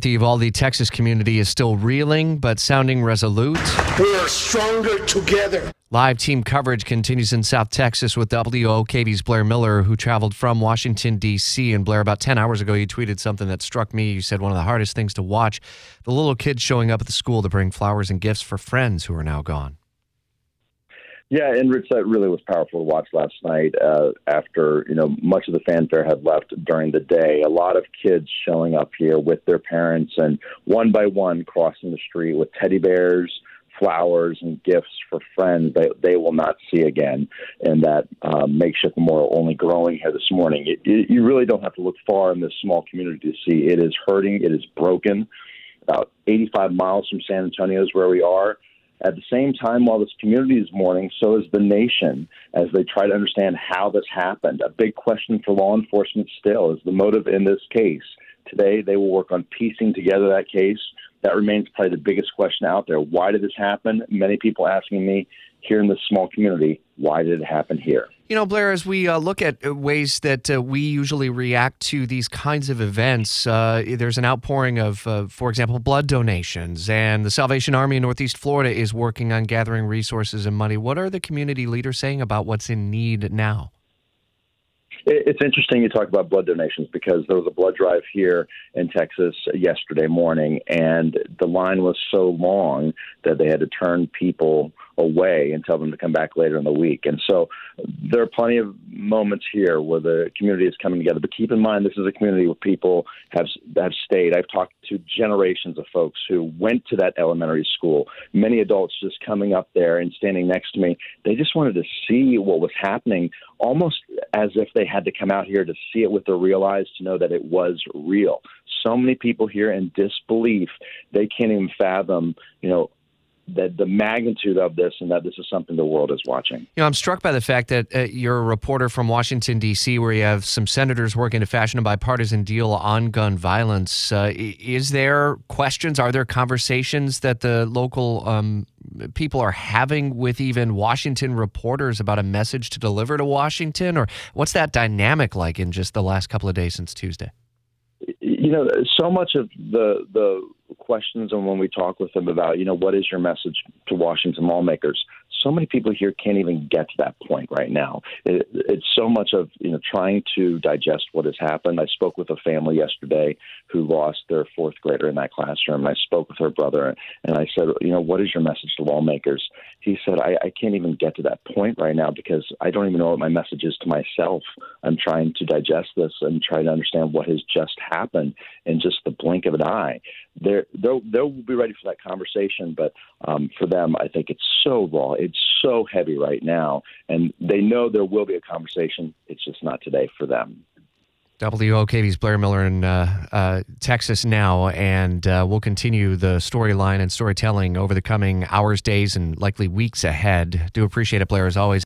The Uvalde, Texas community is still reeling, but sounding resolute. We are stronger together. Live team coverage continues in South Texas with WOKV's Blair Miller, who traveled from Washington, D.C. And Blair, about 10 hours ago, you tweeted something that struck me. You said one of the hardest things to watch the little kids showing up at the school to bring flowers and gifts for friends who are now gone. Yeah, and Rich, that really was powerful to watch last night. Uh, after you know much of the fanfare had left during the day, a lot of kids showing up here with their parents, and one by one crossing the street with teddy bears, flowers, and gifts for friends they they will not see again. And that um, makeshift memorial only growing here this morning. It, it, you really don't have to look far in this small community to see it is hurting. It is broken. About 85 miles from San Antonio is where we are at the same time, while this community is mourning, so is the nation as they try to understand how this happened. A big question for law enforcement still is the motive in this case. Today, they will work on piecing together that case. That remains probably the biggest question out there. Why did this happen? Many people asking me here in this small community, why did it happen here? You know, Blair, as we uh, look at ways that uh, we usually react to these kinds of events, uh, there's an outpouring of, uh, for example, blood donations, and the Salvation Army in Northeast Florida is working on gathering resources and money. What are the community leaders saying about what's in need now? It's interesting you talk about blood donations because there was a blood drive here in Texas yesterday morning, and the line was so long that they had to turn people away and tell them to come back later in the week. And so there are plenty of moments here where the community is coming together. But keep in mind, this is a community where people have have stayed. I've talked to generations of folks who went to that elementary school. Many adults just coming up there and standing next to me. They just wanted to see what was happening, almost as if they had to come out here to see it with their real eyes to know that it was real. So many people here in disbelief, they can't even fathom, you know, that the magnitude of this and that this is something the world is watching. You know, I'm struck by the fact that uh, you're a reporter from Washington D.C., where you have some senators working to fashion a bipartisan deal on gun violence. Uh, is there questions? Are there conversations that the local um, people are having with even Washington reporters about a message to deliver to Washington, or what's that dynamic like in just the last couple of days since Tuesday? You know, so much of the the questions and when we talk with them about, you know, what is your message to Washington lawmakers, so many people here can't even get to that point right now. It, it's so much of you know trying to digest what has happened. I spoke with a family yesterday who lost their fourth grader in that classroom. I spoke with her brother, and I said, you know, what is your message to lawmakers? He said, I, I can't even get to that point right now because I don't even know what my message is to myself. I'm trying to digest this and try to understand what has just happened in just the blink of an eye. They're, they'll they'll be ready for that conversation, but um, for them, I think it's so raw. It's so heavy right now, and they know there will be a conversation. It's just not today for them. WOKV's Blair Miller in uh, uh, Texas now, and uh, we'll continue the storyline and storytelling over the coming hours, days, and likely weeks ahead. Do appreciate it, Blair, as always.